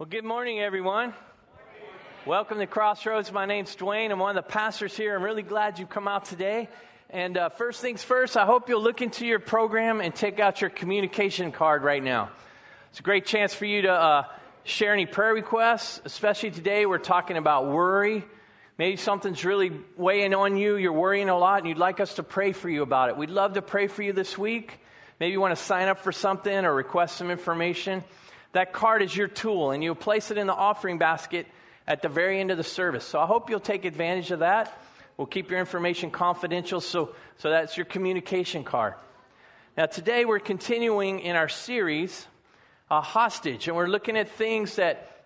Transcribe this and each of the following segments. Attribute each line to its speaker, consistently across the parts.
Speaker 1: Well, good morning, everyone. Welcome to Crossroads. My name's Dwayne. I'm one of the pastors here. I'm really glad you've come out today. And uh, first things first, I hope you'll look into your program and take out your communication card right now. It's a great chance for you to uh, share any prayer requests, especially today. We're talking about worry. Maybe something's really weighing on you. You're worrying a lot, and you'd like us to pray for you about it. We'd love to pray for you this week. Maybe you want to sign up for something or request some information. That card is your tool, and you'll place it in the offering basket at the very end of the service. So I hope you'll take advantage of that. We'll keep your information confidential, so, so that's your communication card. Now, today we're continuing in our series, uh, Hostage, and we're looking at things that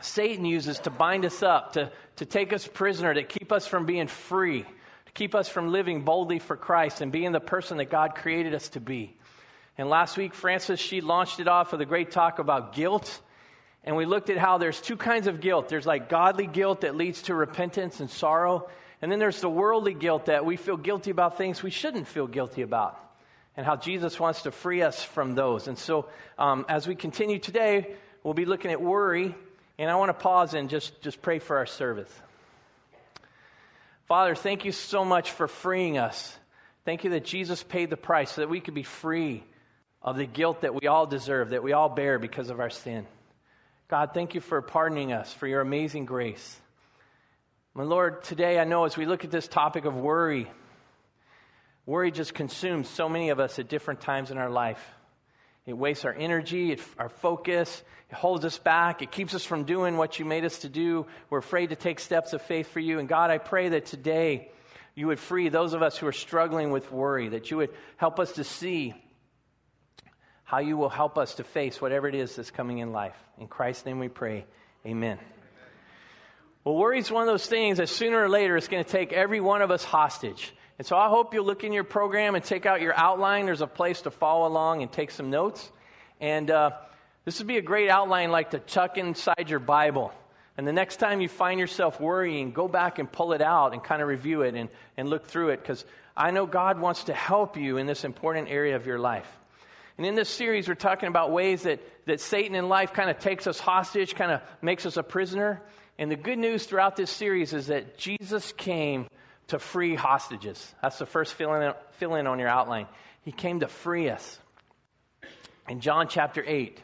Speaker 1: Satan uses to bind us up, to, to take us prisoner, to keep us from being free, to keep us from living boldly for Christ and being the person that God created us to be. And last week, Francis, she launched it off with a great talk about guilt. And we looked at how there's two kinds of guilt there's like godly guilt that leads to repentance and sorrow. And then there's the worldly guilt that we feel guilty about things we shouldn't feel guilty about. And how Jesus wants to free us from those. And so, um, as we continue today, we'll be looking at worry. And I want to pause and just, just pray for our service. Father, thank you so much for freeing us. Thank you that Jesus paid the price so that we could be free of the guilt that we all deserve, that we all bear because of our sin. God, thank you for pardoning us, for your amazing grace. My Lord, today I know as we look at this topic of worry, worry just consumes so many of us at different times in our life. It wastes our energy, it, our focus, it holds us back, it keeps us from doing what you made us to do. We're afraid to take steps of faith for you. And God, I pray that today you would free those of us who are struggling with worry, that you would help us to see how you will help us to face whatever it is that's coming in life. In Christ's name we pray. Amen. Well, worry is one of those things that sooner or later it's going to take every one of us hostage. And so I hope you'll look in your program and take out your outline. There's a place to follow along and take some notes. And uh, this would be a great outline like to tuck inside your Bible. And the next time you find yourself worrying, go back and pull it out and kind of review it and, and look through it because I know God wants to help you in this important area of your life. And in this series, we're talking about ways that, that Satan in life kind of takes us hostage, kind of makes us a prisoner. And the good news throughout this series is that Jesus came to free hostages. That's the first fill in, fill in on your outline. He came to free us. In John chapter 8,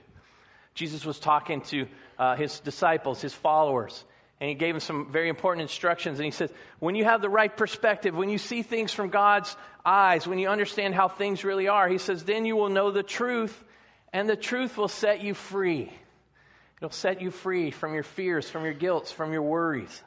Speaker 1: Jesus was talking to uh, his disciples, his followers, and he gave him some very important instructions. And he says, when you have the right perspective, when you see things from God's eyes, when you understand how things really are, he says, then you will know the truth, and the truth will set you free. It'll set you free from your fears, from your guilt, from your worries.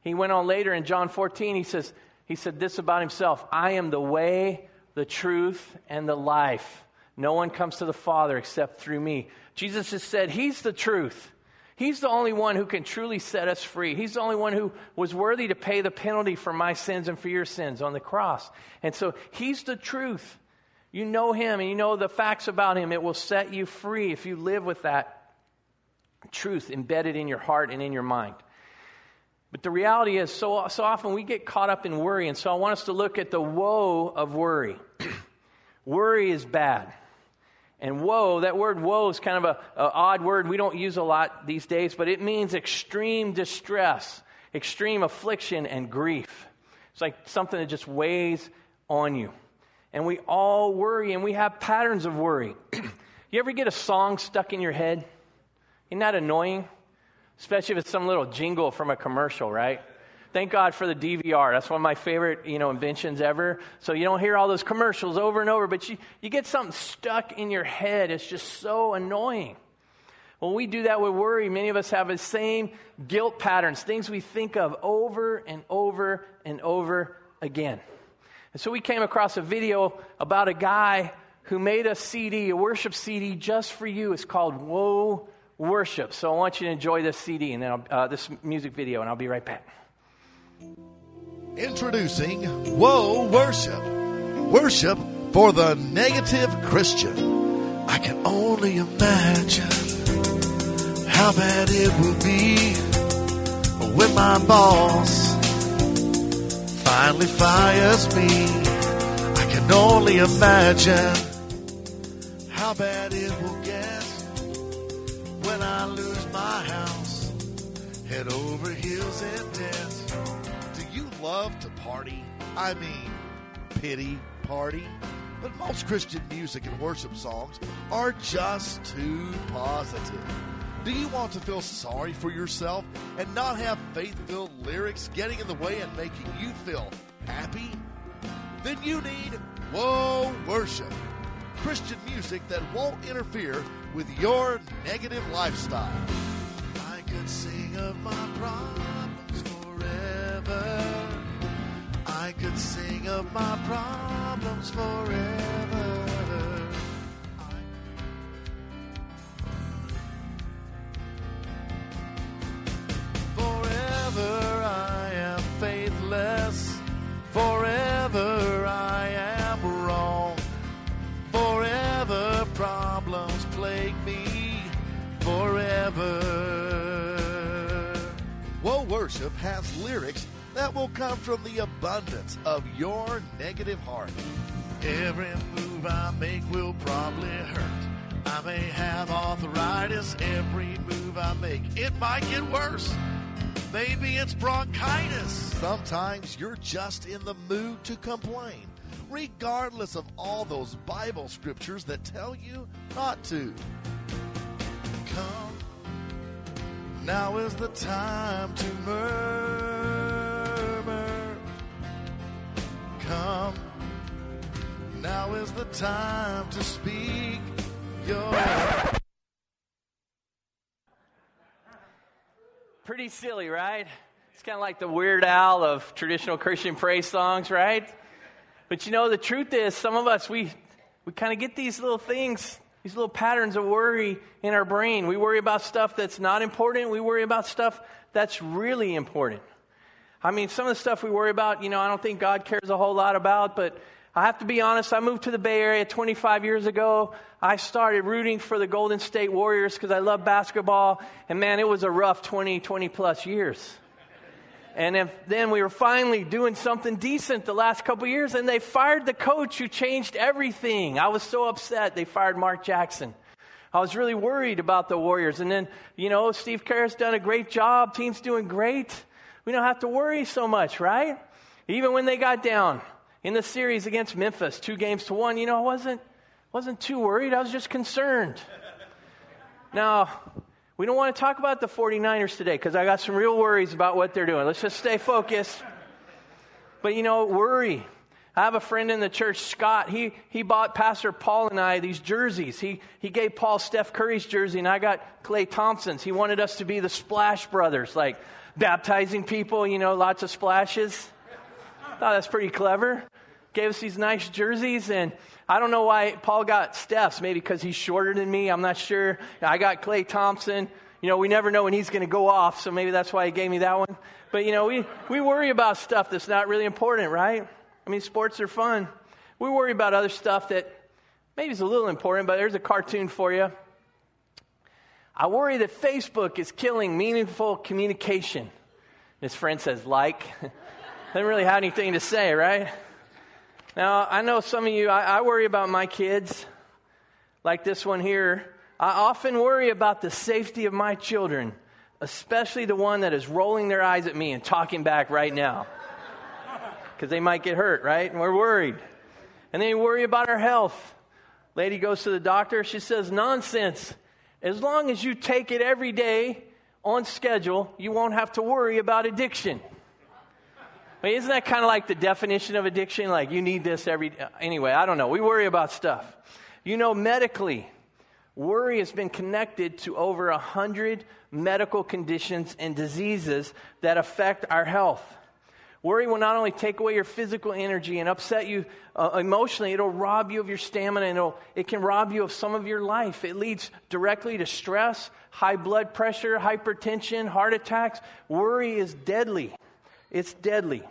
Speaker 1: He went on later in John 14, he says, he said this about himself I am the way, the truth, and the life. No one comes to the Father except through me. Jesus has said, He's the truth. He's the only one who can truly set us free. He's the only one who was worthy to pay the penalty for my sins and for your sins on the cross. And so He's the truth. You know Him and you know the facts about Him. It will set you free if you live with that truth embedded in your heart and in your mind. But the reality is, so, so often we get caught up in worry. And so I want us to look at the woe of worry. worry is bad. And woe, that word woe is kind of a, odd word we don't use a lot these days, but it means extreme distress, extreme affliction, and grief. It's like something that just weighs on you. And we all worry, and we have patterns of worry. you ever get a song stuck in your head? Isn't that annoying? Especially if it's some little jingle from a commercial, right? Thank God for the DVR. That's one of my favorite, you know, inventions ever. So you don't hear all those commercials over and over, but you, you get something stuck in your head. It's just so annoying. When we do that with worry, many of us have the same guilt patterns, things we think of over and over and over again. And so we came across a video about a guy who made a CD, a worship CD just for you. It's called Whoa Worship. So I want you to enjoy this CD and then uh, this music video, and I'll be right back.
Speaker 2: Introducing Whoa Worship. Worship for the negative Christian. I can only imagine how bad it will be when my boss finally fires me. I can only imagine how bad it will get when I lose my house, head over heels in debt. Love to party? I mean, pity party? But most Christian music and worship songs are just too positive. Do you want to feel sorry for yourself and not have faith filled lyrics getting in the way and making you feel happy? Then you need Whoa Worship. Christian music that won't interfere with your negative lifestyle. I could sing of my problems forever. I could sing of my problems forever. Forever I am faithless. Forever I am wrong. Forever problems plague me. Forever. Woe Worship has lyrics that will come from the abundance of your negative heart. Every move I make will probably hurt. I may have arthritis every move I make. It might get worse. Maybe it's bronchitis. Sometimes you're just in the mood to complain, regardless of all those Bible scriptures that tell you not to. Come, now is the time to murmur. Come, now is the time to speak your.
Speaker 1: Pretty silly, right? It's kind of like the Weird Al of traditional Christian praise songs, right? But you know, the truth is, some of us, we, we kind of get these little things, these little patterns of worry in our brain. We worry about stuff that's not important, we worry about stuff that's really important. I mean, some of the stuff we worry about, you know, I don't think God cares a whole lot about, but I have to be honest, I moved to the Bay Area 25 years ago. I started rooting for the Golden State Warriors because I love basketball. And man, it was a rough 20, 20 plus years. And if, then we were finally doing something decent the last couple years, and they fired the coach who changed everything. I was so upset they fired Mark Jackson. I was really worried about the Warriors. And then, you know, Steve Kerr's done a great job. Team's doing great. We don't have to worry so much, right? Even when they got down in the series against Memphis, two games to one, you know, I wasn't, wasn't too worried. I was just concerned. Now, we don't want to talk about the 49ers today because I got some real worries about what they're doing. Let's just stay focused. But you know, worry. I have a friend in the church, Scott. He, he bought Pastor Paul and I these jerseys. He, he gave Paul Steph Curry's jersey, and I got Klay Thompson's. He wanted us to be the Splash Brothers, like baptizing people, you know, lots of splashes. Thought that's pretty clever. Gave us these nice jerseys, and I don't know why Paul got Steph's. Maybe because he's shorter than me. I'm not sure. I got Klay Thompson. You know, we never know when he's going to go off, so maybe that's why he gave me that one. But, you know, we, we worry about stuff that's not really important, right? I mean, sports are fun. We worry about other stuff that maybe is a little important, but there's a cartoon for you. I worry that Facebook is killing meaningful communication. His friend says, like. Doesn't really have anything to say, right? Now, I know some of you, I, I worry about my kids, like this one here. I often worry about the safety of my children, especially the one that is rolling their eyes at me and talking back right now. Because they might get hurt, right? And we're worried. And then worry about our health. Lady goes to the doctor, she says, nonsense. As long as you take it every day on schedule, you won't have to worry about addiction. I mean, isn't that kind of like the definition of addiction? Like you need this every anyway, I don't know. We worry about stuff. You know, medically, worry has been connected to over a hundred medical conditions and diseases that affect our health. Worry will not only take away your physical energy and upset you uh, emotionally, it'll rob you of your stamina and it can rob you of some of your life. It leads directly to stress, high blood pressure, hypertension, heart attacks. Worry is deadly. It's deadly.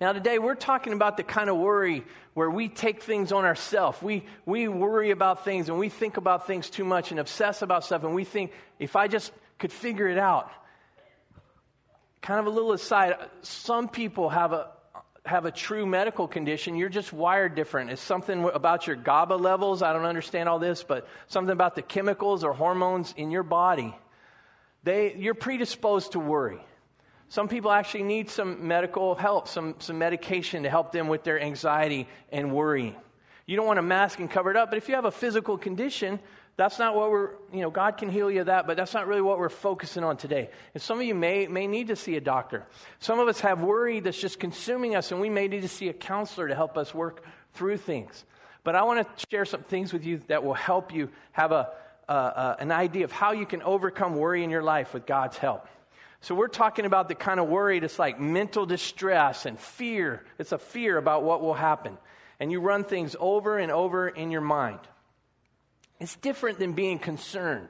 Speaker 1: Now, today we're talking about the kind of worry where we take things on ourselves. We, we worry about things and we think about things too much and obsess about stuff, and we think, if I just could figure it out. Kind of a little aside, some people have a have a true medical condition. You're just wired different. It's something about your GABA levels. I don't understand all this, but something about the chemicals or hormones in your body. They, you're predisposed to worry. Some people actually need some medical help, some, some medication to help them with their anxiety and worrying. You don't want to mask and cover it up, but if you have a physical condition, that's not what we're, you know, God can heal you of that, but that's not really what we're focusing on today. And some of you may, may need to see a doctor. Some of us have worry that's just consuming us, and we may need to see a counselor to help us work through things. But I want to share some things with you that will help you have a, an idea of how you can overcome worry in your life with God's help. So, we're talking about the kind of worry that's like mental distress and fear. It's a fear about what will happen. And you run things over and over in your mind. It's different than being concerned.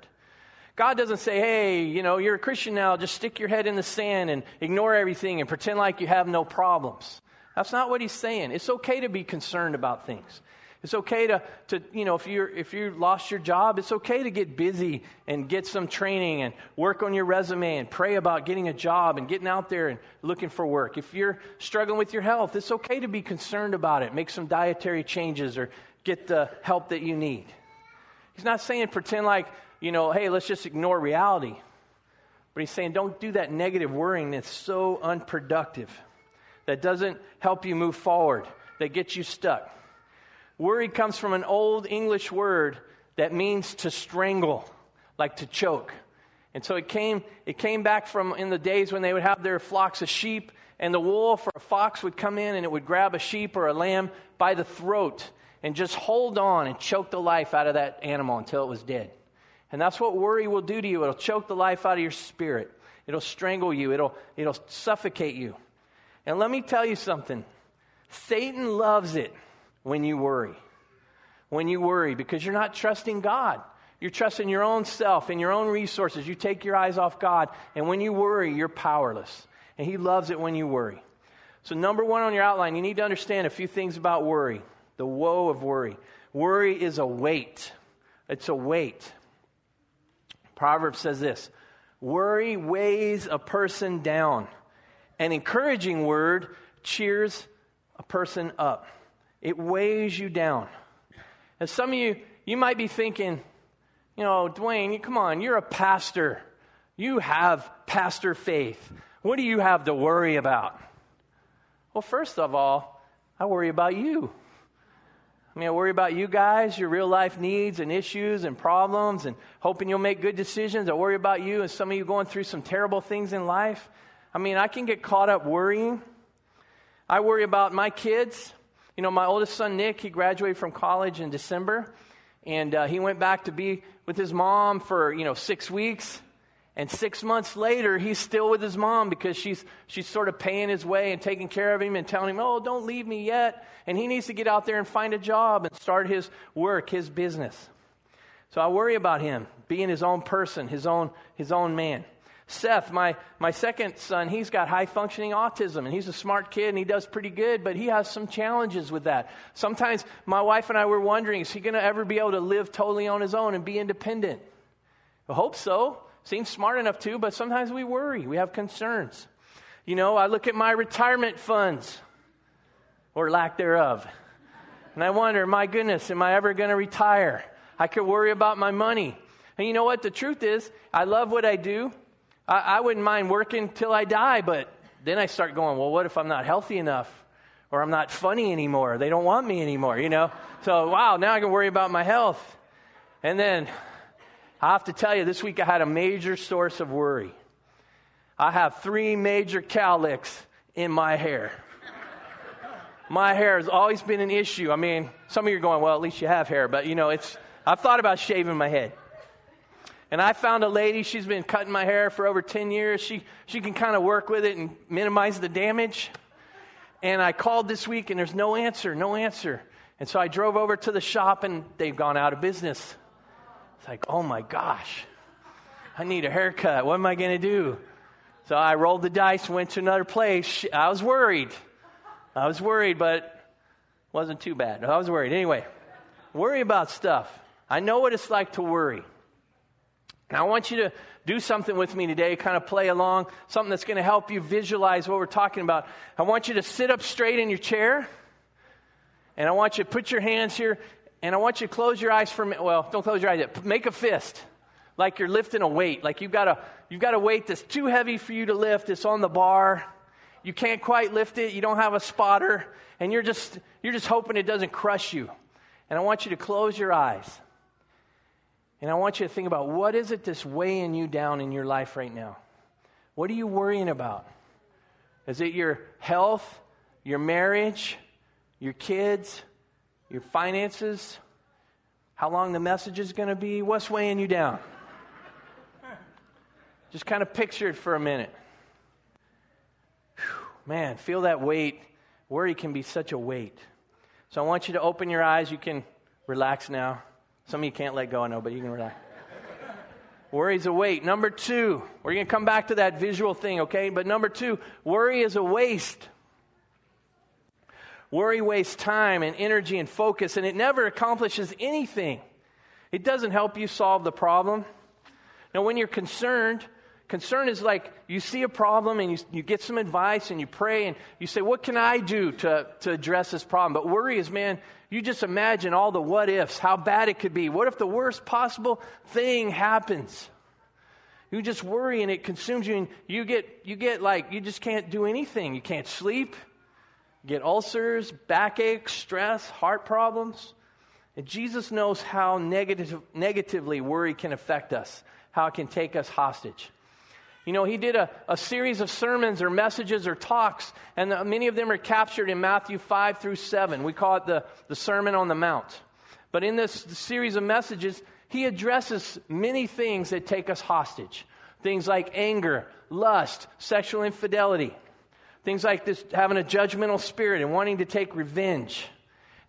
Speaker 1: God doesn't say, hey, you know, you're a Christian now, just stick your head in the sand and ignore everything and pretend like you have no problems. That's not what he's saying. It's okay to be concerned about things. It's okay to, to you know, if, you're, if you lost your job, it's okay to get busy and get some training and work on your resume and pray about getting a job and getting out there and looking for work. If you're struggling with your health, it's okay to be concerned about it. Make some dietary changes or get the help that you need. He's not saying pretend like, you know, hey, let's just ignore reality. But he's saying don't do that negative worrying that's so unproductive, that doesn't help you move forward, that gets you stuck. Worry comes from an old English word that means to strangle, like to choke. And so it came, it came back from in the days when they would have their flocks of sheep, and the wolf or a fox would come in and it would grab a sheep or a lamb by the throat and just hold on and choke the life out of that animal until it was dead. And that's what worry will do to you. It'll choke the life out of your spirit. It'll strangle you. It'll, it'll suffocate you. And let me tell you something Satan loves it when you worry. When you worry, because you're not trusting God. You're trusting your own self and your own resources. You take your eyes off God, and when you worry, you're powerless. And He loves it when you worry. So, number one on your outline, you need to understand a few things about worry the woe of worry. Worry is a weight, it's a weight. Proverbs says this Worry weighs a person down. An encouraging word cheers a person up. It weighs you down. And some of you, you might be thinking, you know, Dwayne, come on, you're a pastor. You have pastor faith. What do you have to worry about? Well, first of all, I worry about you. I mean, I worry about you guys, your real life needs and issues and problems, and hoping you'll make good decisions. I worry about you and some of you going through some terrible things in life. I mean, I can get caught up worrying. I worry about my kids. You know, my oldest son, Nick, he graduated from college in December, and uh, he went back to be with his mom for, you know, six weeks. And six months later, he's still with his mom because she's, she's sort of paying his way and taking care of him and telling him, oh, don't leave me yet. And he needs to get out there and find a job and start his work, his business. So I worry about him being his own person, his own, his own man. Seth, my, my second son, he's got high functioning autism and he's a smart kid and he does pretty good, but he has some challenges with that. Sometimes my wife and I were wondering, is he going to ever be able to live totally on his own and be independent? I hope so. Seems smart enough to, but sometimes we worry. We have concerns. You know, I look at my retirement funds or lack thereof. And I wonder, my goodness, am I ever going to retire? I could worry about my money. And you know what? The truth is, I love what I do. I, I wouldn't mind working till I die, but then I start going, well, what if I'm not healthy enough? Or I'm not funny anymore? They don't want me anymore, you know? So, wow, now I can worry about my health. And then I have to tell you, this week I had a major source of worry. I have three major cowlicks in my hair. My hair has always been an issue. I mean, some of you are going, well, at least you have hair, but you know, it's, I've thought about shaving my head. And I found a lady, she's been cutting my hair for over 10 years. She, she can kind of work with it and minimize the damage. And I called this week and there's no answer, no answer. And so I drove over to the shop and they've gone out of business. It's like, oh my gosh, I need a haircut. What am I going to do? So I rolled the dice, went to another place. I was worried. I was worried, but wasn't too bad. I was worried. Anyway, worry about stuff. I know what it's like to worry. Now, I want you to do something with me today, kind of play along, something that's going to help you visualize what we're talking about. I want you to sit up straight in your chair, and I want you to put your hands here, and I want you to close your eyes for a minute. Well, don't close your eyes yet. Make a fist, like you're lifting a weight, like you've got a, you've got a weight that's too heavy for you to lift. It's on the bar. You can't quite lift it. You don't have a spotter, and you're just, you're just hoping it doesn't crush you. And I want you to close your eyes. And I want you to think about what is it that's weighing you down in your life right now? What are you worrying about? Is it your health, your marriage, your kids, your finances? How long the message is going to be? What's weighing you down? Just kind of picture it for a minute. Whew, man, feel that weight. Worry can be such a weight. So I want you to open your eyes. You can relax now. Some of you can't let go, I know, but you can relax. Worry's a weight. Number two, we're going to come back to that visual thing, okay? But number two, worry is a waste. Worry wastes time and energy and focus, and it never accomplishes anything. It doesn't help you solve the problem. Now, when you're concerned, concern is like you see a problem and you, you get some advice and you pray and you say, What can I do to, to address this problem? But worry is, man, you just imagine all the what ifs, how bad it could be. What if the worst possible thing happens? You just worry and it consumes you, and you get, you get like, you just can't do anything. You can't sleep, get ulcers, backache, stress, heart problems. And Jesus knows how negative, negatively worry can affect us, how it can take us hostage. You know, he did a, a series of sermons or messages or talks, and the, many of them are captured in Matthew 5 through 7. We call it the, the Sermon on the Mount. But in this series of messages, he addresses many things that take us hostage. Things like anger, lust, sexual infidelity. Things like this having a judgmental spirit and wanting to take revenge.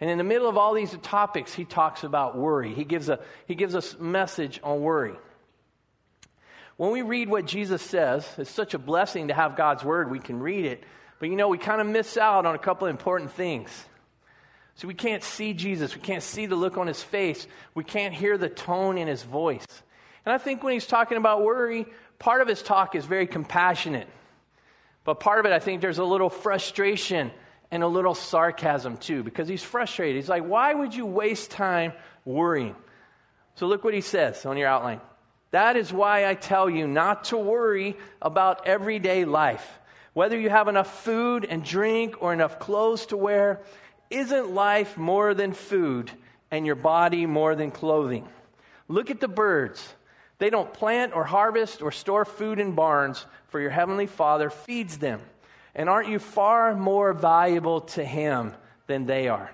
Speaker 1: And in the middle of all these topics, he talks about worry. He gives a, he gives a message on worry. When we read what Jesus says, it's such a blessing to have God's word. We can read it. But you know, we kind of miss out on a couple important things. So we can't see Jesus. We can't see the look on his face. We can't hear the tone in his voice. And I think when he's talking about worry, part of his talk is very compassionate. But part of it, I think there's a little frustration and a little sarcasm too, because he's frustrated. He's like, why would you waste time worrying? So look what he says on your outline. That is why I tell you not to worry about everyday life. Whether you have enough food and drink or enough clothes to wear, isn't life more than food and your body more than clothing? Look at the birds. They don't plant or harvest or store food in barns, for your heavenly Father feeds them. And aren't you far more valuable to Him than they are?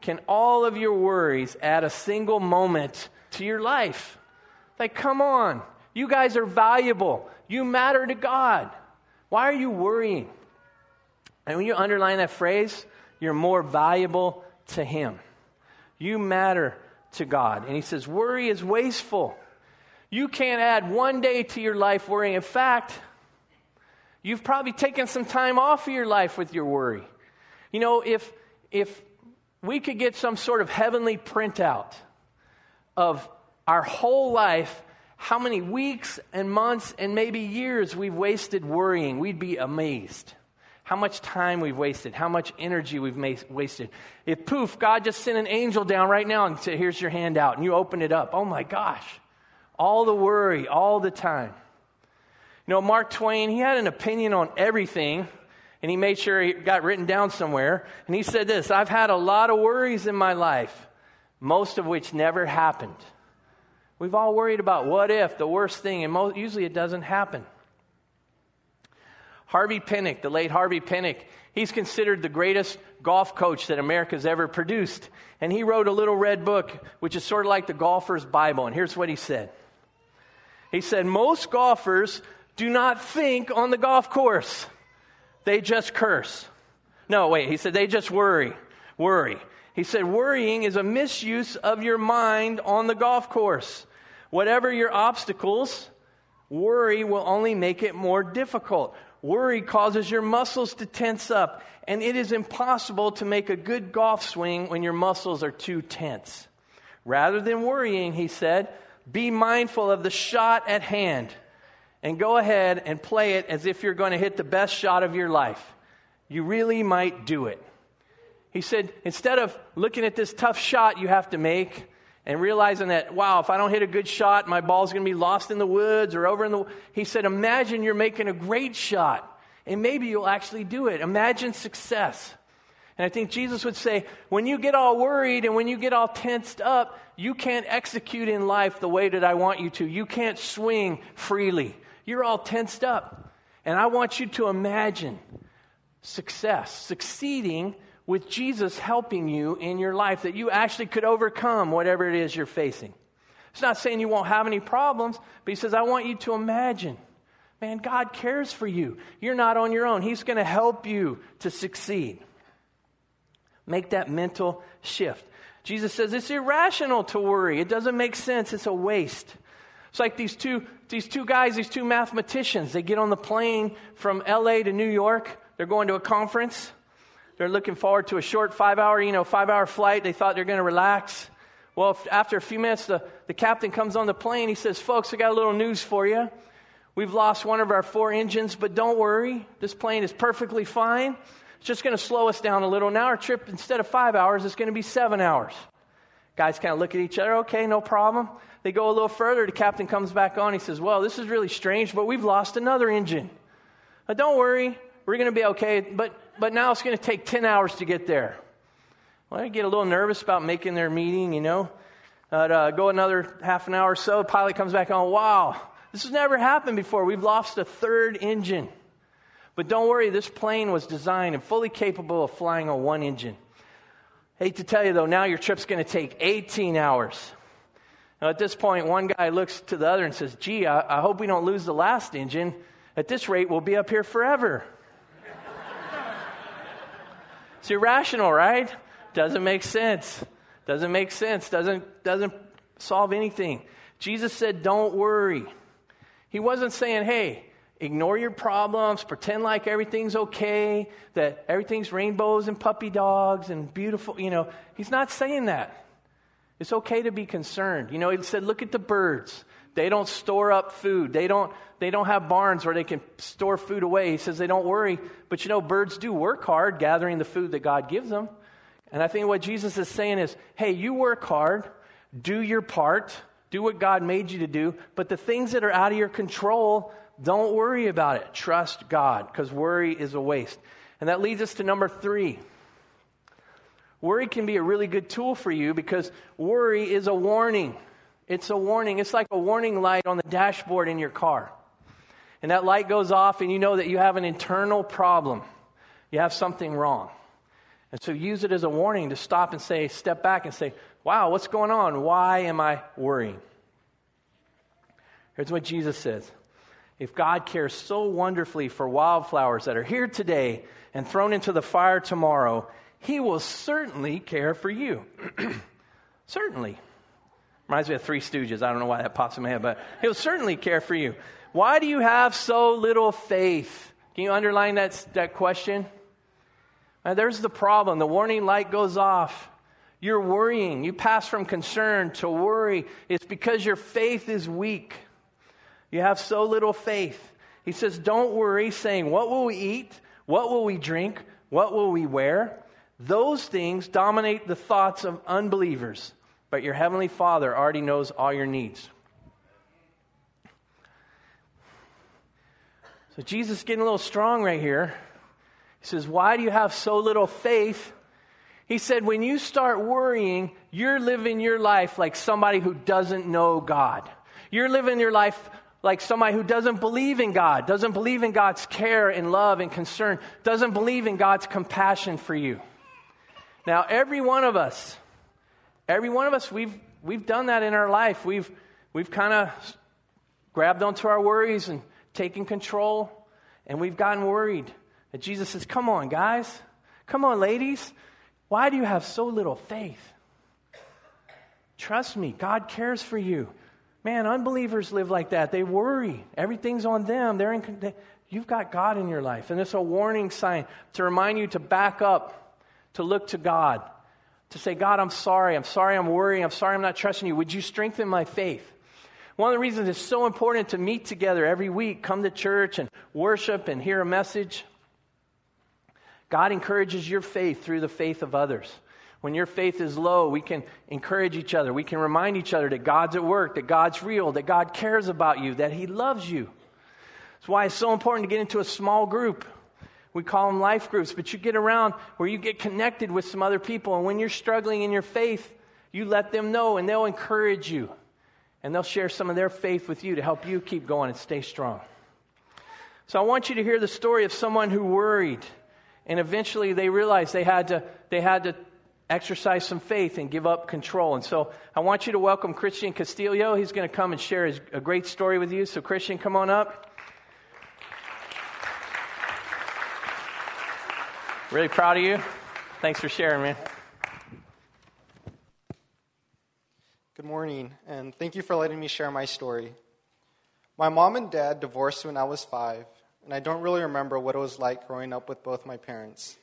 Speaker 1: Can all of your worries add a single moment to your life? Like, come on. You guys are valuable. You matter to God. Why are you worrying? And when you underline that phrase, you're more valuable to Him. You matter to God. And He says, worry is wasteful. You can't add one day to your life worrying. In fact, you've probably taken some time off of your life with your worry. You know, if, if we could get some sort of heavenly printout of our whole life, how many weeks and months and maybe years we've wasted worrying, we'd be amazed. How much time we've wasted, how much energy we've ma- wasted. If poof, God just sent an angel down right now and said, Here's your handout, and you open it up. Oh my gosh. All the worry, all the time. You know, Mark Twain, he had an opinion on everything, and he made sure he got written down somewhere. And he said this I've had a lot of worries in my life, most of which never happened. We've all worried about what if, the worst thing, and most, usually it doesn't happen. Harvey Penick, the late Harvey Penick, he's considered the greatest golf coach that America's ever produced. And he wrote a little red book, which is sort of like the golfer's Bible. And here's what he said He said, Most golfers do not think on the golf course, they just curse. No, wait, he said, they just worry. Worry. He said, worrying is a misuse of your mind on the golf course. Whatever your obstacles, worry will only make it more difficult. Worry causes your muscles to tense up, and it is impossible to make a good golf swing when your muscles are too tense. Rather than worrying, he said, Be mindful of the shot at hand and go ahead and play it as if you're going to hit the best shot of your life. You really might do it. He said, instead of looking at this tough shot you have to make and realizing that, wow, if I don't hit a good shot, my ball's going to be lost in the woods or over in the. He said, imagine you're making a great shot and maybe you'll actually do it. Imagine success. And I think Jesus would say, when you get all worried and when you get all tensed up, you can't execute in life the way that I want you to. You can't swing freely. You're all tensed up. And I want you to imagine success, succeeding with Jesus helping you in your life, that you actually could overcome whatever it is you're facing. It's not saying you won't have any problems, but he says, I want you to imagine. Man, God cares for you. You're not on your own. He's going to help you to succeed. Make that mental shift. Jesus says it's irrational to worry. It doesn't make sense. It's a waste. It's like these two, these two guys, these two mathematicians. They get on the plane from LA to New York. They're going to a conference. They're looking forward to a short five hour, you know, five hour flight. They thought they're going to relax. Well, after a few minutes, the, the captain comes on the plane. He says, Folks, I got a little news for you. We've lost one of our four engines, but don't worry. This plane is perfectly fine. It's just going to slow us down a little. Now our trip, instead of five hours, it's going to be seven hours. Guys kind of look at each other. Okay, no problem. They go a little further. The captain comes back on. He says, Well, this is really strange, but we've lost another engine. But don't worry. We're going to be okay. But, but now it's going to take 10 hours to get there. Well, I get a little nervous about making their meeting, you know. Uh, go another half an hour or so. The pilot comes back on. Wow, this has never happened before. We've lost a third engine. But don't worry, this plane was designed and fully capable of flying on one engine. Hate to tell you though, now your trip's going to take 18 hours. Now, at this point, one guy looks to the other and says, Gee, I, I hope we don't lose the last engine. At this rate, we'll be up here forever. it's irrational, right? Doesn't make sense. Doesn't make sense. Doesn't, doesn't solve anything. Jesus said, Don't worry. He wasn't saying, Hey, ignore your problems, pretend like everything's okay, that everything's rainbows and puppy dogs and beautiful. You know, he's not saying that. It's okay to be concerned. You know, he said, look at the birds. They don't store up food. They don't, they don't have barns where they can store food away. He says they don't worry. But you know, birds do work hard gathering the food that God gives them. And I think what Jesus is saying is, hey, you work hard, do your part, do what God made you to do, but the things that are out of your control, don't worry about it. Trust God, because worry is a waste. And that leads us to number three. Worry can be a really good tool for you because worry is a warning. It's a warning. It's like a warning light on the dashboard in your car. And that light goes off, and you know that you have an internal problem. You have something wrong. And so use it as a warning to stop and say, step back and say, wow, what's going on? Why am I worrying? Here's what Jesus says if God cares so wonderfully for wildflowers that are here today and thrown into the fire tomorrow, He will certainly care for you. certainly. Reminds me of Three Stooges. I don't know why that pops in my head, but He'll certainly care for you. Why do you have so little faith? Can you underline that, that question? Now, there's the problem. The warning light goes off. You're worrying. You pass from concern to worry. It's because your faith is weak. You have so little faith. He says, Don't worry, saying, What will we eat? What will we drink? What will we wear? Those things dominate the thoughts of unbelievers, but your heavenly Father already knows all your needs. So Jesus is getting a little strong right here. He says, Why do you have so little faith? He said, When you start worrying, you're living your life like somebody who doesn't know God. You're living your life like somebody who doesn't believe in God, doesn't believe in God's care and love and concern, doesn't believe in God's compassion for you. Now, every one of us, every one of us, we've, we've done that in our life. We've, we've kind of grabbed onto our worries and taken control, and we've gotten worried. And Jesus says, Come on, guys. Come on, ladies. Why do you have so little faith? Trust me, God cares for you. Man, unbelievers live like that. They worry. Everything's on them. They're in, they, you've got God in your life. And it's a warning sign to remind you to back up, to look to God, to say, God, I'm sorry. I'm sorry I'm worrying. I'm sorry I'm not trusting you. Would you strengthen my faith? One of the reasons it's so important to meet together every week, come to church and worship and hear a message. God encourages your faith through the faith of others. When your faith is low, we can encourage each other. We can remind each other that God's at work, that God's real, that God cares about you, that He loves you. That's why it's so important to get into a small group. We call them life groups, but you get around where you get connected with some other people. And when you're struggling in your faith, you let them know and they'll encourage you. And they'll share some of their faith with you to help you keep going and stay strong. So I want you to hear the story of someone who worried. And eventually they realized they had to, they had to exercise some faith and give up control. And so I want you to welcome Christian Castillo. He's going to come and share his, a great story with you. So, Christian, come on up. Really proud of you. Thanks for sharing, man.
Speaker 3: Good morning, and thank you for letting me share my story. My mom and dad divorced when I was five, and I don't really remember what it was like growing up with both my parents.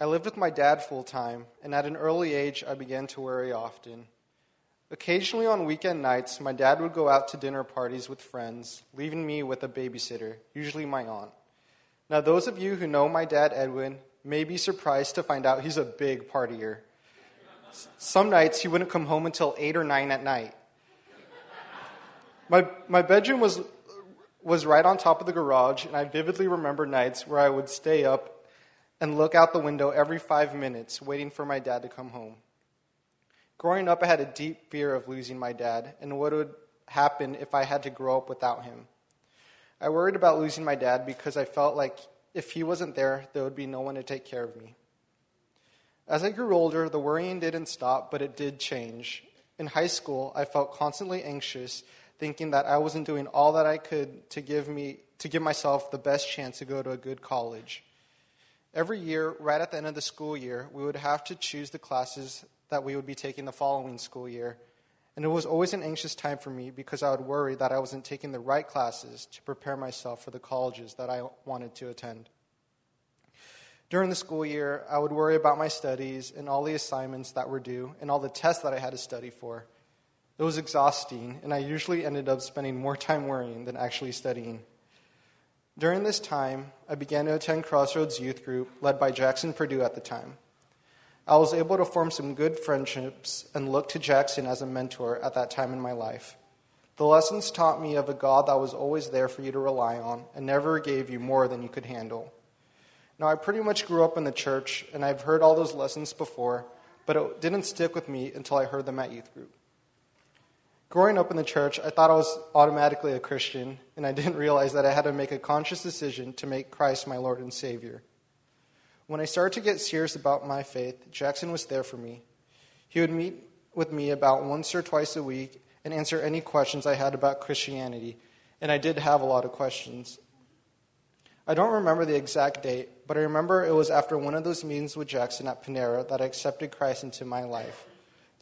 Speaker 3: I lived with my dad full time, and at an early age, I began to worry often. Occasionally on weekend nights, my dad would go out to dinner parties with friends, leaving me with a babysitter, usually my aunt. Now, those of you who know my dad, Edwin, may be surprised to find out he's a big partier. Some nights he wouldn't come home until 8 or 9 at night. My, my bedroom was, was right on top of the garage, and I vividly remember nights where I would stay up and look out the window every five minutes, waiting for my dad to come home. Growing up, I had a deep fear of losing my dad and what would happen if I had to grow up without him. I worried about losing my dad because I felt like if he wasn't there, there would be no one to take care of me. As I grew older, the worrying didn't stop, but it did change. In high school, I felt constantly anxious, thinking that I wasn't doing all that I could to give me to give myself the best chance to go to a good college. Every year, right at the end of the school year, we would have to choose the classes that we would be taking the following school year. And it was always an anxious time for me because I would worry that I wasn't taking the right classes to prepare myself for the colleges that I wanted to attend. During the school year, I would worry about my studies and all the assignments that were due and all the tests that I had to study for. It was exhausting, and I usually ended up spending more time worrying than actually studying. During this time, I began to attend Crossroads Youth Group, led by Jackson Purdue at the time. I was able to form some good friendships and look to Jackson as a mentor at that time in my life. The lessons taught me of a God that was always there for you to rely on and never gave you more than you could handle. Now, I pretty much grew up in the church, and I've heard all those lessons before, but it didn't stick with me until I heard them at youth group. Growing up in the church, I thought I was automatically a Christian, and I didn't realize that I had to make a conscious decision to make Christ my Lord and Savior. When I started to get serious about my faith, Jackson was there for me. He would meet with me about once or twice a week and answer any questions I had about Christianity, and I did have a lot of questions. I don't remember the exact date, but I remember it was after one of those meetings with Jackson at Panera that I accepted Christ into my life.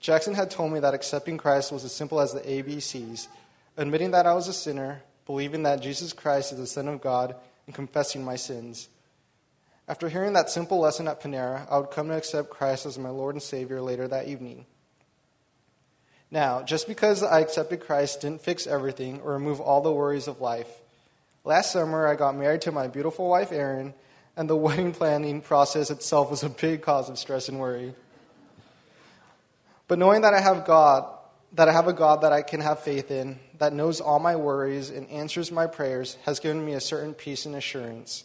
Speaker 3: Jackson had told me that accepting Christ was as simple as the ABCs admitting that I was a sinner, believing that Jesus Christ is the Son of God, and confessing my sins. After hearing that simple lesson at Panera, I would come to accept Christ as my Lord and Savior later that evening. Now, just because I accepted Christ didn't fix everything or remove all the worries of life. Last summer, I got married to my beautiful wife, Erin, and the wedding planning process itself was a big cause of stress and worry. But knowing that I have God, that I have a God that I can have faith in, that knows all my worries and answers my prayers, has given me a certain peace and assurance.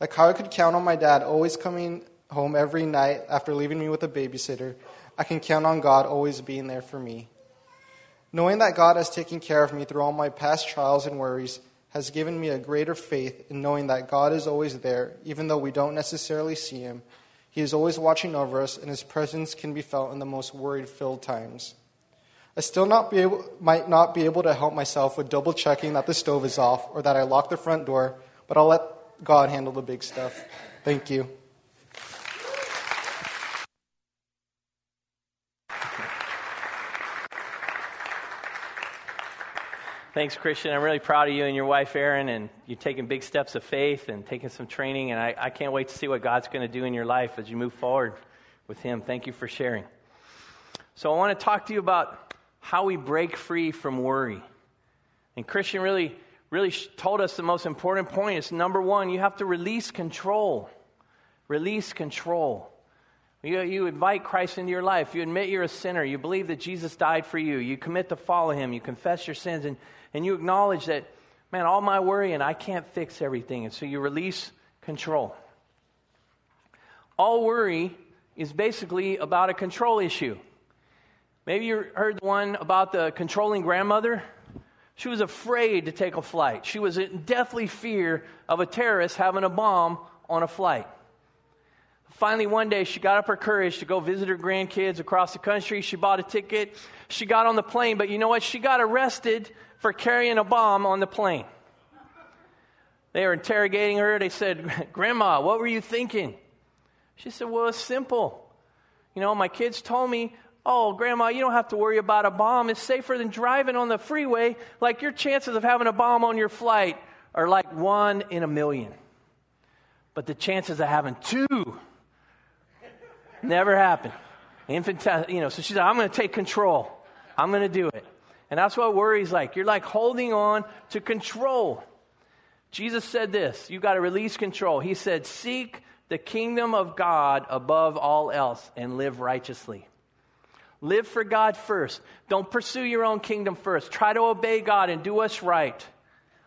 Speaker 3: Like how I could count on my dad always coming home every night after leaving me with a babysitter, I can count on God always being there for me. Knowing that God has taken care of me through all my past trials and worries has given me a greater faith in knowing that God is always there, even though we don't necessarily see Him. He is always watching over us, and His presence can be felt in the most worried filled times. I still not able, might not be able to help myself with double checking that the stove is off or that I locked the front door, but I'll let God handle the big stuff. Thank you.
Speaker 1: Thanks, Christian. I'm really proud of you and your wife, Erin, and you're taking big steps of faith and taking some training. And I, I can't wait to see what God's going to do in your life as you move forward with Him. Thank you for sharing. So, I want to talk to you about how we break free from worry. And Christian really, really told us the most important point is number one, you have to release control. Release control. You, you invite Christ into your life. You admit you're a sinner. You believe that Jesus died for you. You commit to follow him. You confess your sins. And, and you acknowledge that, man, all my worry and I can't fix everything. And so you release control. All worry is basically about a control issue. Maybe you heard the one about the controlling grandmother. She was afraid to take a flight. She was in deathly fear of a terrorist having a bomb on a flight. Finally, one day, she got up her courage to go visit her grandkids across the country. She bought a ticket. She got on the plane, but you know what? She got arrested for carrying a bomb on the plane. They were interrogating her. They said, Grandma, what were you thinking? She said, Well, it's simple. You know, my kids told me, Oh, Grandma, you don't have to worry about a bomb. It's safer than driving on the freeway. Like, your chances of having a bomb on your flight are like one in a million. But the chances of having two never happen. Infant, uh, you know, so she's like, I'm going to take control. I'm going to do it. And that's what worry's like. You're like holding on to control. Jesus said this you got to release control. He said, Seek the kingdom of God above all else and live righteously. Live for God first. Don't pursue your own kingdom first. Try to obey God and do what's right.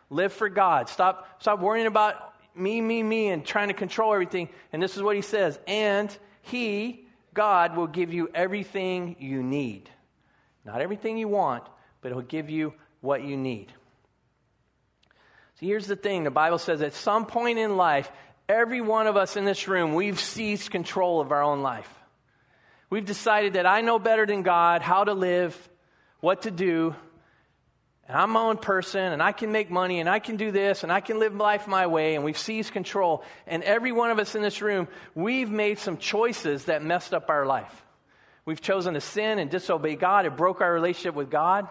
Speaker 1: Live for God. Stop, stop worrying about me, me, me, and trying to control everything. And this is what he says. And he, God, will give you everything you need. Not everything you want, but he'll give you what you need. So here's the thing the Bible says at some point in life, every one of us in this room, we've seized control of our own life. We've decided that I know better than God how to live, what to do, and I'm my own person, and I can make money, and I can do this, and I can live life my way, and we've seized control. And every one of us in this room, we've made some choices that messed up our life. We've chosen to sin and disobey God. It broke our relationship with God.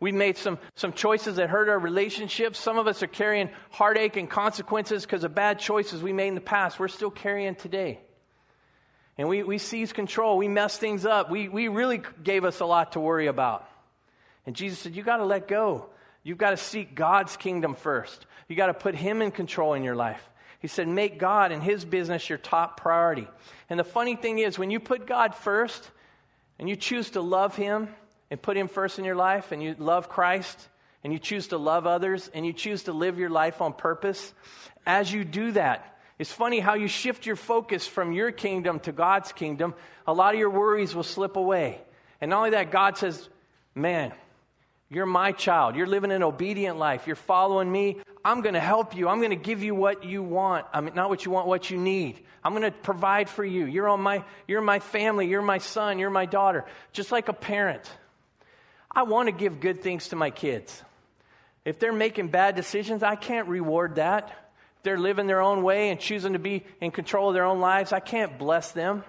Speaker 1: We've made some, some choices that hurt our relationships. Some of us are carrying heartache and consequences because of bad choices we made in the past. We're still carrying today. And we, we seized control. We messed things up. We, we really gave us a lot to worry about. And Jesus said, You got to let go. You've got to seek God's kingdom first. You got to put Him in control in your life. He said, Make God and His business your top priority. And the funny thing is, when you put God first and you choose to love Him and put Him first in your life and you love Christ and you choose to love others and you choose to live your life on purpose, as you do that, it's funny how you shift your focus from your kingdom to God's kingdom. A lot of your worries will slip away. And not only that, God says, Man, you're my child. You're living an obedient life. You're following me. I'm going to help you. I'm going to give you what you want. I mean, not what you want, what you need. I'm going to provide for you. You're on my, you're my family. You're my son. You're my daughter. Just like a parent. I want to give good things to my kids. If they're making bad decisions, I can't reward that. If they're living their own way and choosing to be in control of their own lives, I can't bless them.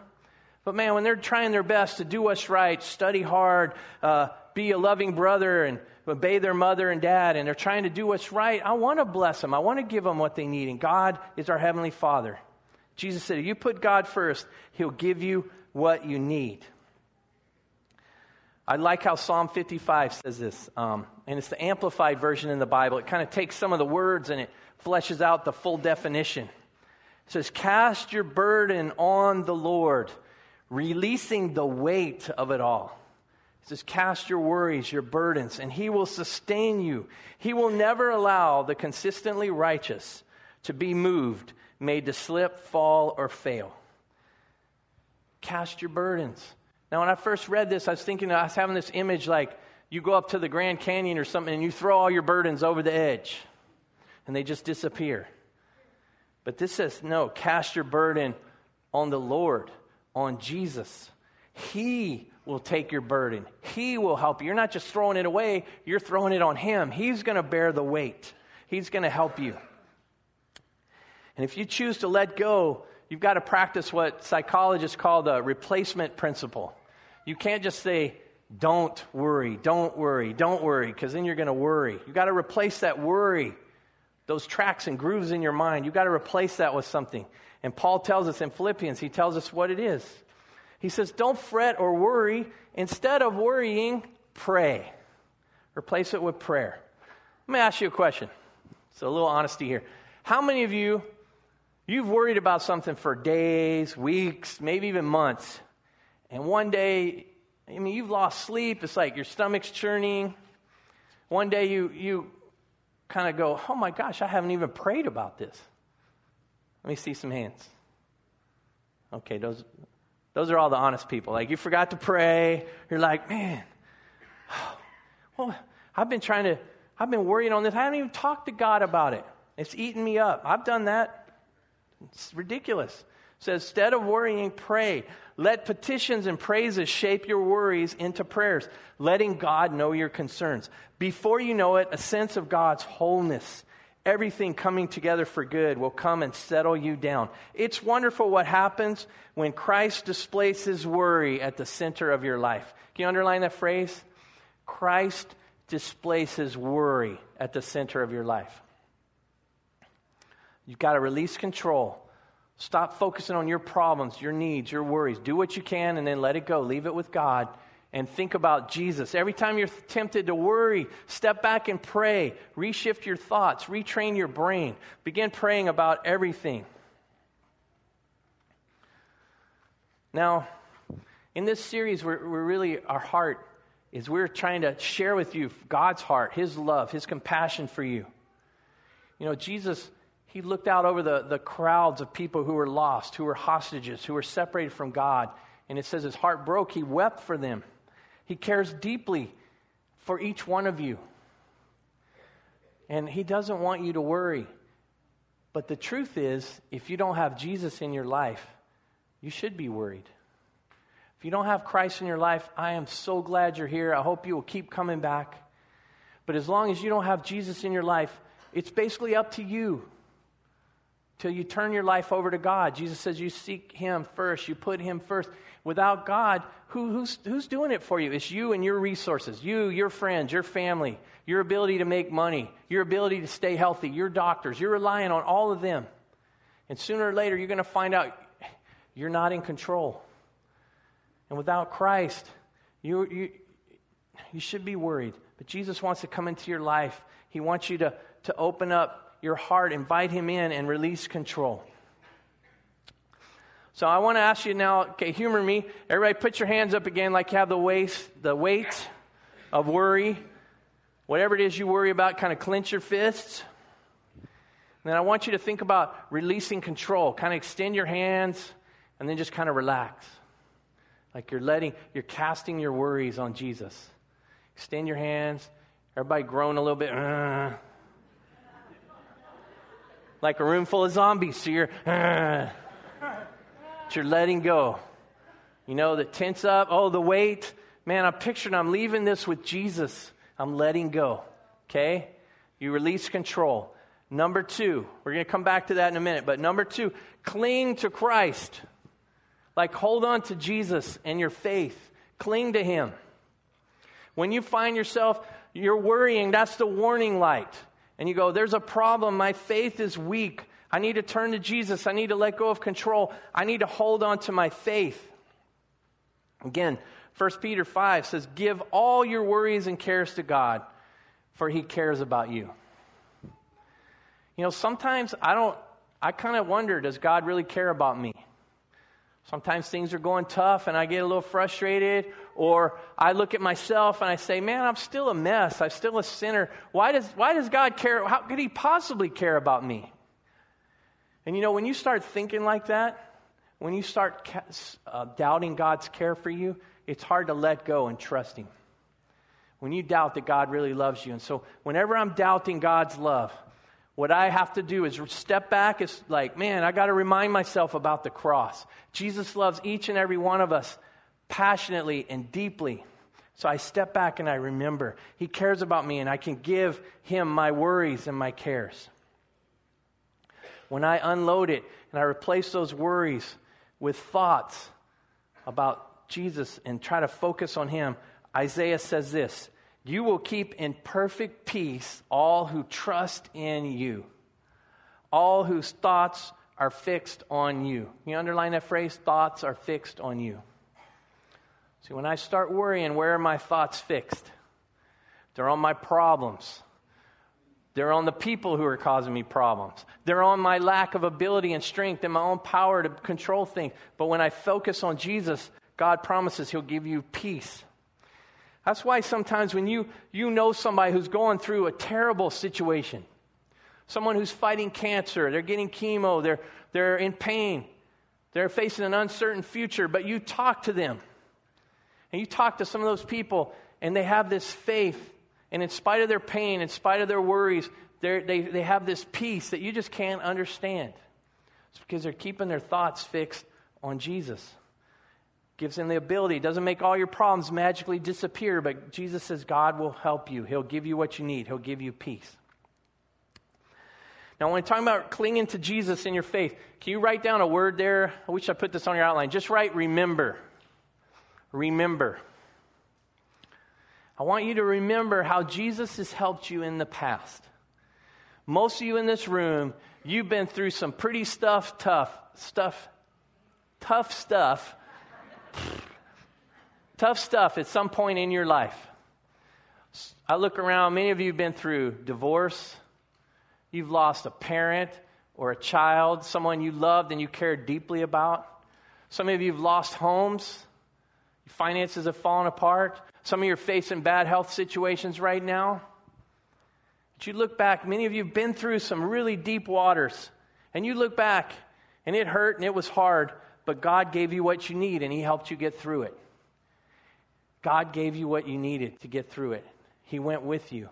Speaker 1: But man, when they're trying their best to do what's right, study hard, uh, be a loving brother and obey their mother and dad, and they're trying to do what's right, I want to bless them. I want to give them what they need. And God is our Heavenly Father. Jesus said, if you put God first, He'll give you what you need. I like how Psalm 55 says this, um, and it's the amplified version in the Bible. It kind of takes some of the words and it fleshes out the full definition. It says, Cast your burden on the Lord, releasing the weight of it all. It says, Cast your worries, your burdens, and He will sustain you. He will never allow the consistently righteous to be moved, made to slip, fall, or fail. Cast your burdens. Now, when I first read this, I was thinking, I was having this image like you go up to the Grand Canyon or something and you throw all your burdens over the edge and they just disappear. But this says, no, cast your burden on the Lord, on Jesus. He will take your burden. He will help you. You're not just throwing it away, you're throwing it on Him. He's going to bear the weight, He's going to help you. And if you choose to let go, you've got to practice what psychologists call the replacement principle. You can't just say, don't worry, don't worry, don't worry, because then you're going to worry. You've got to replace that worry, those tracks and grooves in your mind. You've got to replace that with something. And Paul tells us in Philippians, he tells us what it is. He says, Don't fret or worry. Instead of worrying, pray. Replace it with prayer. Let me ask you a question. So, a little honesty here. How many of you, you've worried about something for days, weeks, maybe even months, and one day, I mean, you've lost sleep, it's like your stomach's churning. One day you, you kind of go, oh my gosh, I haven't even prayed about this. Let me see some hands. Okay, those, those are all the honest people. Like, you forgot to pray. You're like, man, well, I've been trying to, I've been worrying on this. I haven't even talked to God about it. It's eating me up. I've done that. It's ridiculous. It says, instead of worrying, pray. Let petitions and praises shape your worries into prayers, letting God know your concerns. Before you know it, a sense of God's wholeness everything coming together for good will come and settle you down. It's wonderful what happens when Christ displaces worry at the center of your life. Can you underline that phrase? Christ displaces worry at the center of your life. You've got to release control. Stop focusing on your problems, your needs, your worries. Do what you can and then let it go. Leave it with God and think about Jesus. Every time you're tempted to worry, step back and pray. Reshift your thoughts, retrain your brain. Begin praying about everything. Now, in this series, we're, we're really, our heart is we're trying to share with you God's heart, His love, His compassion for you. You know, Jesus, He looked out over the, the crowds of people who were lost, who were hostages, who were separated from God. And it says his heart broke. He wept for them. He cares deeply for each one of you. And He doesn't want you to worry. But the truth is, if you don't have Jesus in your life, you should be worried. If you don't have Christ in your life, I am so glad you're here. I hope you will keep coming back. But as long as you don't have Jesus in your life, it's basically up to you till you turn your life over to God. Jesus says you seek Him first, you put Him first. Without God, who, who's, who's doing it for you? It's you and your resources, you, your friends, your family, your ability to make money, your ability to stay healthy, your doctors. You're relying on all of them. And sooner or later, you're going to find out you're not in control. And without Christ, you, you, you should be worried. But Jesus wants to come into your life. He wants you to, to open up your heart, invite Him in, and release control. So I want to ask you now, okay, humor me. Everybody put your hands up again like you have the weight, the weight of worry. Whatever it is you worry about, kind of clench your fists. And then I want you to think about releasing control. Kind of extend your hands and then just kind of relax. Like you're letting, you're casting your worries on Jesus. Extend your hands. Everybody groan a little bit. Uh, like a room full of zombies. So you're. Uh, you're letting go. You know, the tense up, oh, the weight. Man, I'm picturing I'm leaving this with Jesus. I'm letting go. Okay? You release control. Number two, we're going to come back to that in a minute, but number two, cling to Christ. Like hold on to Jesus and your faith. Cling to Him. When you find yourself, you're worrying, that's the warning light. And you go, there's a problem. My faith is weak. I need to turn to Jesus. I need to let go of control. I need to hold on to my faith. Again, 1 Peter 5 says, Give all your worries and cares to God, for he cares about you. You know, sometimes I don't, I kind of wonder, does God really care about me? Sometimes things are going tough and I get a little frustrated, or I look at myself and I say, Man, I'm still a mess. I'm still a sinner. Why does, why does God care? How could He possibly care about me? And you know, when you start thinking like that, when you start uh, doubting God's care for you, it's hard to let go and trust Him. When you doubt that God really loves you. And so, whenever I'm doubting God's love, what I have to do is step back. It's like, man, I got to remind myself about the cross. Jesus loves each and every one of us passionately and deeply. So I step back and I remember He cares about me, and I can give Him my worries and my cares when I unload it and I replace those worries with thoughts about Jesus and try to focus on Him, Isaiah says this You will keep in perfect peace all who trust in you, all whose thoughts are fixed on you. You underline that phrase? Thoughts are fixed on you. See, when I start worrying, where are my thoughts fixed? They're on my problems They're on the people who are causing me problems. They're on my lack of ability and strength and my own power to control things. But when I focus on Jesus, God promises He'll give you peace. That's why sometimes when you, you know somebody who's going through a terrible situation, someone who's fighting cancer, they're getting chemo, they're, they're in pain, they're facing an uncertain future, but you talk to them. And you talk to some of those people, and they have this faith and in spite of their pain, in spite of their worries, they, they have this peace that you just can't understand. It's because they're keeping their thoughts fixed on Jesus. Gives them the ability. Doesn't make all your problems magically disappear, but Jesus says God will help you. He'll give you what you need, He'll give you peace. Now, when I'm talking about clinging to Jesus in your faith, can you write down a word there? I wish I put this on your outline. Just write remember. Remember. I want you to remember how Jesus has helped you in the past. Most of you in this room, you've been through some pretty stuff, tough stuff, tough stuff, tough stuff at some point in your life. I look around, many of you have been through divorce, you've lost a parent or a child, someone you loved and you cared deeply about. Some of you have lost homes, your finances have fallen apart. Some of you are facing bad health situations right now. But you look back, many of you have been through some really deep waters. And you look back, and it hurt and it was hard, but God gave you what you need and He helped you get through it. God gave you what you needed to get through it. He went with you.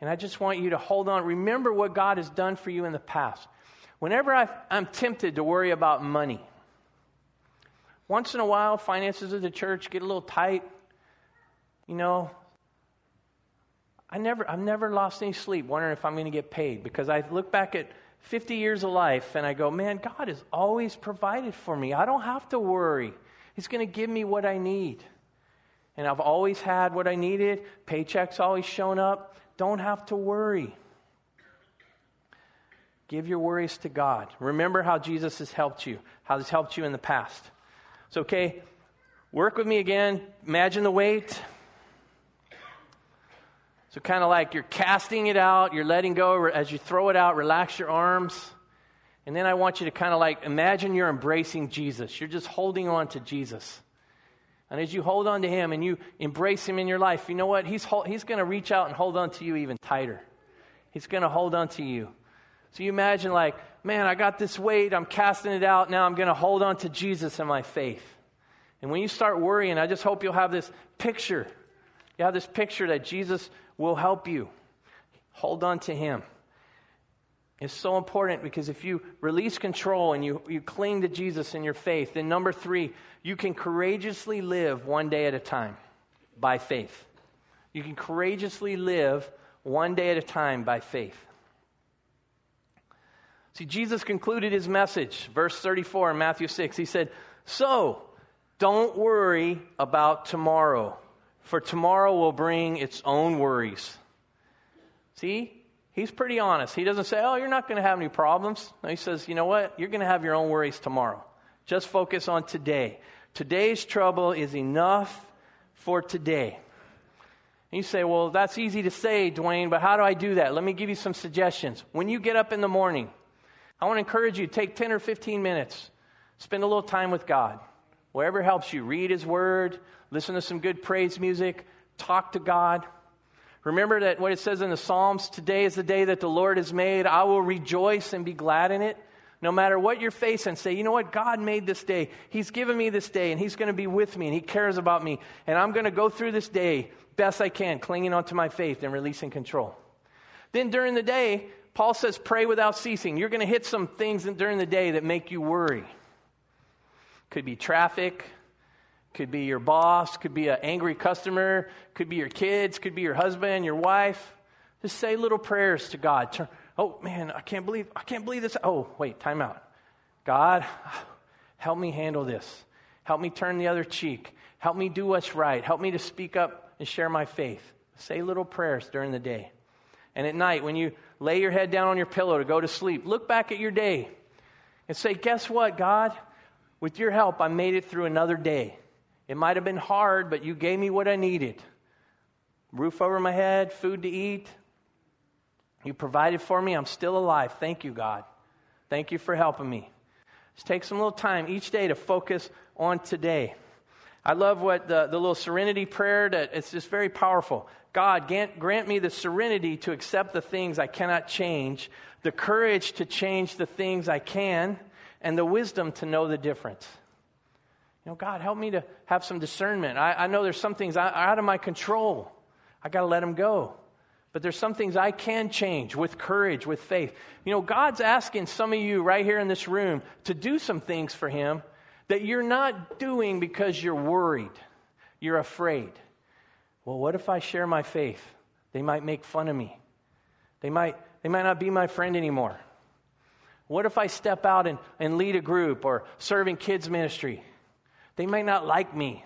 Speaker 1: And I just want you to hold on. Remember what God has done for you in the past. Whenever i am tempted to worry about money, once in a while, finances of the church get a little tight. You know, I never, I've never lost any sleep wondering if I'm going to get paid because I look back at 50 years of life and I go, man, God has always provided for me. I don't have to worry. He's going to give me what I need. And I've always had what I needed. Paychecks always shown up. Don't have to worry. Give your worries to God. Remember how Jesus has helped you, how he's helped you in the past. So, okay, work with me again. Imagine the weight. So, kind of like you're casting it out, you're letting go as you throw it out, relax your arms. And then I want you to kind of like imagine you're embracing Jesus. You're just holding on to Jesus. And as you hold on to him and you embrace him in your life, you know what? He's, he's going to reach out and hold on to you even tighter. He's going to hold on to you. So you imagine, like, man, I got this weight, I'm casting it out, now I'm going to hold on to Jesus in my faith. And when you start worrying, I just hope you'll have this picture. You have this picture that Jesus will help you. Hold on to Him. It's so important because if you release control and you, you cling to Jesus in your faith, then number three, you can courageously live one day at a time by faith. You can courageously live one day at a time by faith. See, Jesus concluded his message, verse 34 in Matthew 6. He said, So, don't worry about tomorrow for tomorrow will bring its own worries. See, he's pretty honest. He doesn't say, Oh, you're not going to have any problems. No, he says, You know what? You're going to have your own worries tomorrow. Just focus on today. Today's trouble is enough for today. And you say, Well, that's easy to say, Dwayne, but how do I do that? Let me give you some suggestions. When you get up in the morning, I want to encourage you to take 10 or 15 minutes, spend a little time with God. Wherever helps you, read His Word, listen to some good praise music, talk to God. Remember that what it says in the Psalms today is the day that the Lord has made. I will rejoice and be glad in it. No matter what you're facing, say, you know what? God made this day. He's given me this day, and He's going to be with me, and He cares about me. And I'm going to go through this day best I can, clinging onto my faith and releasing control. Then during the day, Paul says, pray without ceasing. You're going to hit some things during the day that make you worry. Could be traffic, could be your boss, could be an angry customer, could be your kids, could be your husband, your wife. Just say little prayers to God. Turn, oh man, I can't believe I can't believe this. Oh, wait, time out. God, help me handle this. Help me turn the other cheek. Help me do what's right. Help me to speak up and share my faith. Say little prayers during the day. And at night, when you lay your head down on your pillow to go to sleep, look back at your day and say, Guess what, God? With your help, I made it through another day. It might have been hard, but you gave me what I needed roof over my head, food to eat, You provided for me. I'm still alive. Thank you, God. Thank you for helping me. Just take some little time each day to focus on today. I love what the, the little serenity prayer that it's just very powerful. God, grant, grant me the serenity to accept the things I cannot change, the courage to change the things I can, and the wisdom to know the difference. You know, God, help me to have some discernment. I, I know there's some things out of my control. I got to let them go. But there's some things I can change with courage, with faith. You know, God's asking some of you right here in this room to do some things for Him that you're not doing because you're worried, you're afraid. Well, what if I share my faith? They might make fun of me. They might, they might not be my friend anymore. What if I step out and, and lead a group or serve in kids' ministry? They might not like me.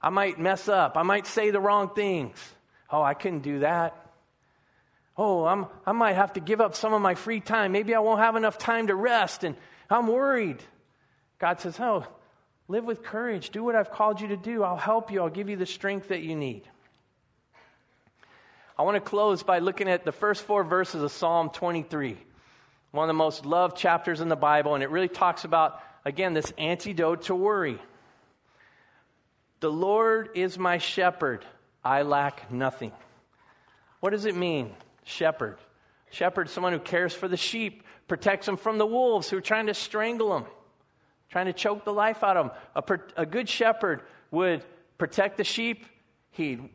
Speaker 1: I might mess up. I might say the wrong things. Oh, I couldn't do that. Oh, I'm, I might have to give up some of my free time. Maybe I won't have enough time to rest, and I'm worried. God says, Oh, live with courage. Do what I've called you to do. I'll help you. I'll give you the strength that you need. I want to close by looking at the first four verses of Psalm 23, one of the most loved chapters in the Bible, and it really talks about, again, this antidote to worry. The Lord is my shepherd, I lack nothing. What does it mean, shepherd? Shepherd, someone who cares for the sheep, protects them from the wolves who are trying to strangle them, trying to choke the life out of them. A, a good shepherd would protect the sheep, he'd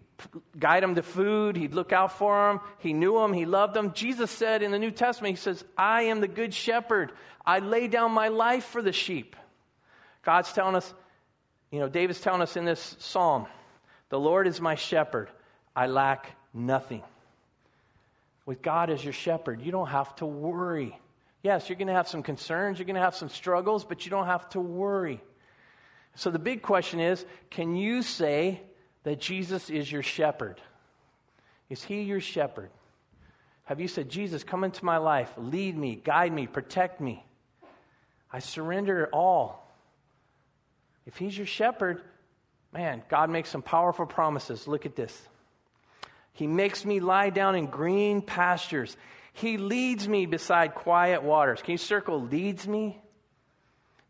Speaker 1: guide them to food, he'd look out for them, he knew them, he loved them. Jesus said in the New Testament, He says, I am the good shepherd. I lay down my life for the sheep. God's telling us, you know, David's telling us in this psalm, the Lord is my shepherd. I lack nothing. With God as your shepherd, you don't have to worry. Yes, you're going to have some concerns, you're going to have some struggles, but you don't have to worry. So the big question is can you say that Jesus is your shepherd? Is he your shepherd? Have you said, Jesus, come into my life, lead me, guide me, protect me? I surrender all. If he's your shepherd, man, God makes some powerful promises. Look at this. He makes me lie down in green pastures. He leads me beside quiet waters. Can you circle leads me?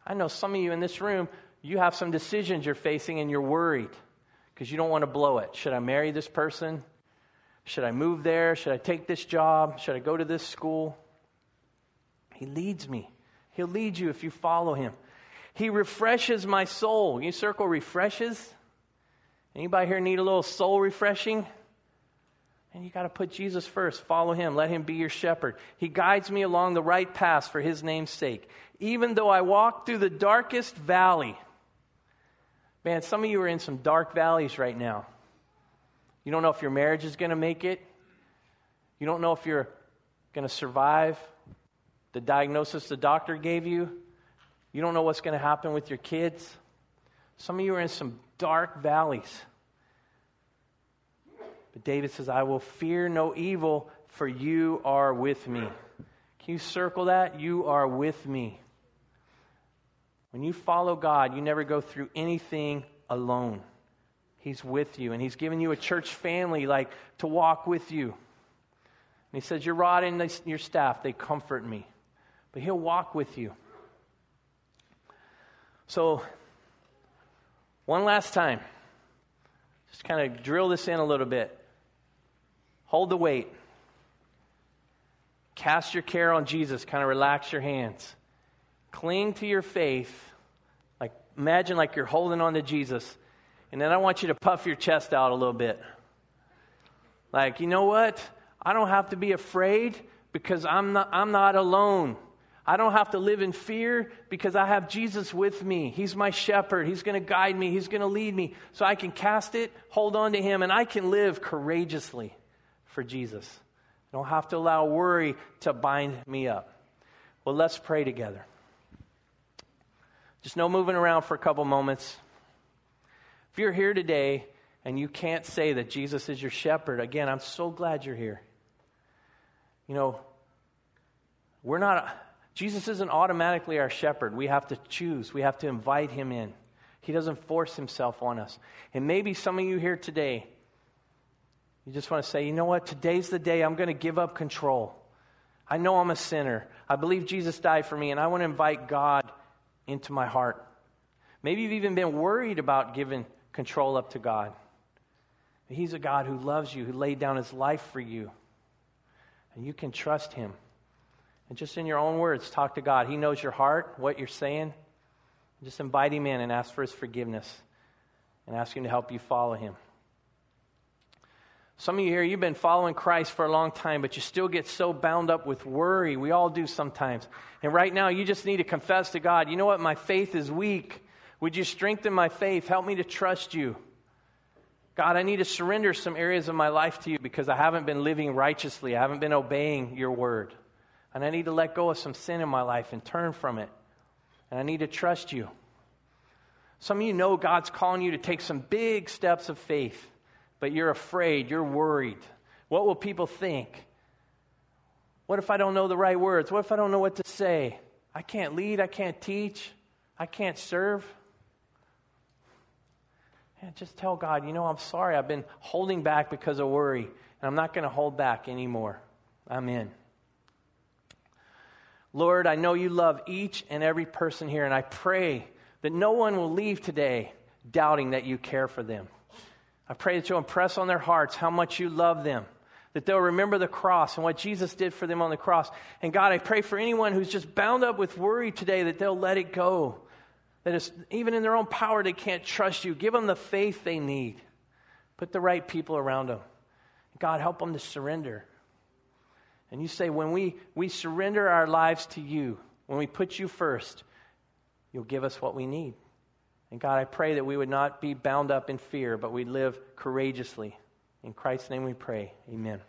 Speaker 1: I know some of you in this room, you have some decisions you're facing and you're worried because you don't want to blow it. Should I marry this person? Should I move there? Should I take this job? Should I go to this school? He leads me. He'll lead you if you follow him. He refreshes my soul. You circle refreshes? Anybody here need a little soul refreshing? And you got to put Jesus first. Follow him. Let him be your shepherd. He guides me along the right path for his name's sake. Even though I walk through the darkest valley. Man, some of you are in some dark valleys right now. You don't know if your marriage is going to make it. You don't know if you're going to survive the diagnosis the doctor gave you. You don't know what's going to happen with your kids. Some of you are in some dark valleys. But David says, I will fear no evil, for you are with me. Can you circle that? You are with me. When you follow God, you never go through anything alone. He's with you, and He's given you a church family like to walk with you. And He says, Your rod and your staff, they comfort me. But He'll walk with you. So, one last time, just kind of drill this in a little bit. Hold the weight. Cast your care on Jesus. Kind of relax your hands. Cling to your faith. Like imagine like you're holding on to Jesus. And then I want you to puff your chest out a little bit. Like, you know what? I don't have to be afraid because I'm not, I'm not alone. I don't have to live in fear because I have Jesus with me. He's my shepherd. He's going to guide me. He's going to lead me. So I can cast it, hold on to Him, and I can live courageously for Jesus. I don't have to allow worry to bind me up. Well, let's pray together. Just no moving around for a couple moments. If you're here today and you can't say that Jesus is your shepherd, again, I'm so glad you're here. You know, we're not Jesus isn't automatically our shepherd. We have to choose, we have to invite him in. He doesn't force himself on us. And maybe some of you here today, you just want to say, you know what? Today's the day I'm going to give up control. I know I'm a sinner. I believe Jesus died for me, and I want to invite God into my heart. Maybe you've even been worried about giving control up to God. He's a God who loves you, who laid down his life for you. And you can trust him. And just in your own words, talk to God. He knows your heart, what you're saying. Just invite him in and ask for his forgiveness and ask him to help you follow him. Some of you here, you've been following Christ for a long time, but you still get so bound up with worry. We all do sometimes. And right now, you just need to confess to God, you know what? My faith is weak. Would you strengthen my faith? Help me to trust you. God, I need to surrender some areas of my life to you because I haven't been living righteously. I haven't been obeying your word. And I need to let go of some sin in my life and turn from it. And I need to trust you. Some of you know God's calling you to take some big steps of faith, but you're afraid, you're worried. What will people think? What if I don't know the right words? What if I don't know what to say? I can't lead, I can't teach, I can't serve. And just tell God, you know, I'm sorry. I've been holding back because of worry, and I'm not going to hold back anymore. I'm in. Lord, I know you love each and every person here, and I pray that no one will leave today doubting that you care for them. I pray that you'll impress on their hearts how much you love them, that they'll remember the cross and what Jesus did for them on the cross. And God, I pray for anyone who's just bound up with worry today that they'll let it go that even in their own power, they can't trust you. Give them the faith they need. Put the right people around them. God, help them to surrender. And you say, when we, we surrender our lives to you, when we put you first, you'll give us what we need. And God, I pray that we would not be bound up in fear, but we'd live courageously. In Christ's name we pray. Amen.